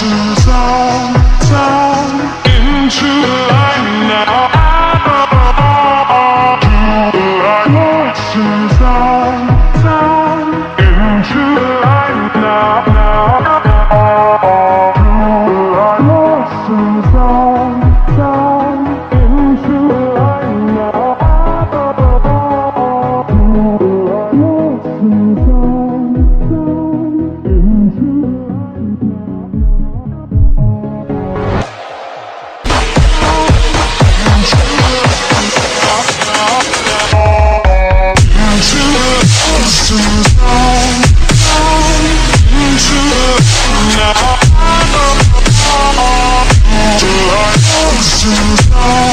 down. Just